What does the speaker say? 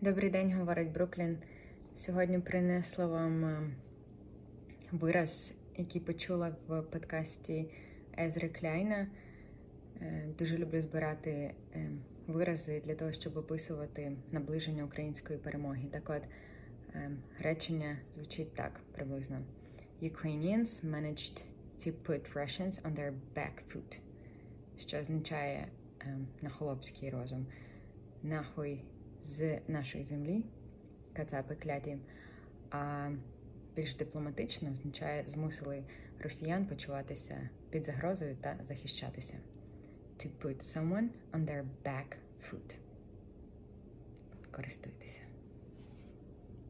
Добрий день, говорить Бруклін. Сьогодні принесла вам е, вираз, який почула в подкасті Езри Кляйна. Е, Дуже люблю збирати е, вирази для того, щоб описувати наближення української перемоги. Так от речення звучить так приблизно: Ukrainians managed to put Russians on their back foot, що означає на хлопський розум. Нахуй з нашої землі, кацапи кляті, а більш дипломатично означає змусили росіян почуватися під загрозою та захищатися. To put someone on their back foot. Користуйтеся.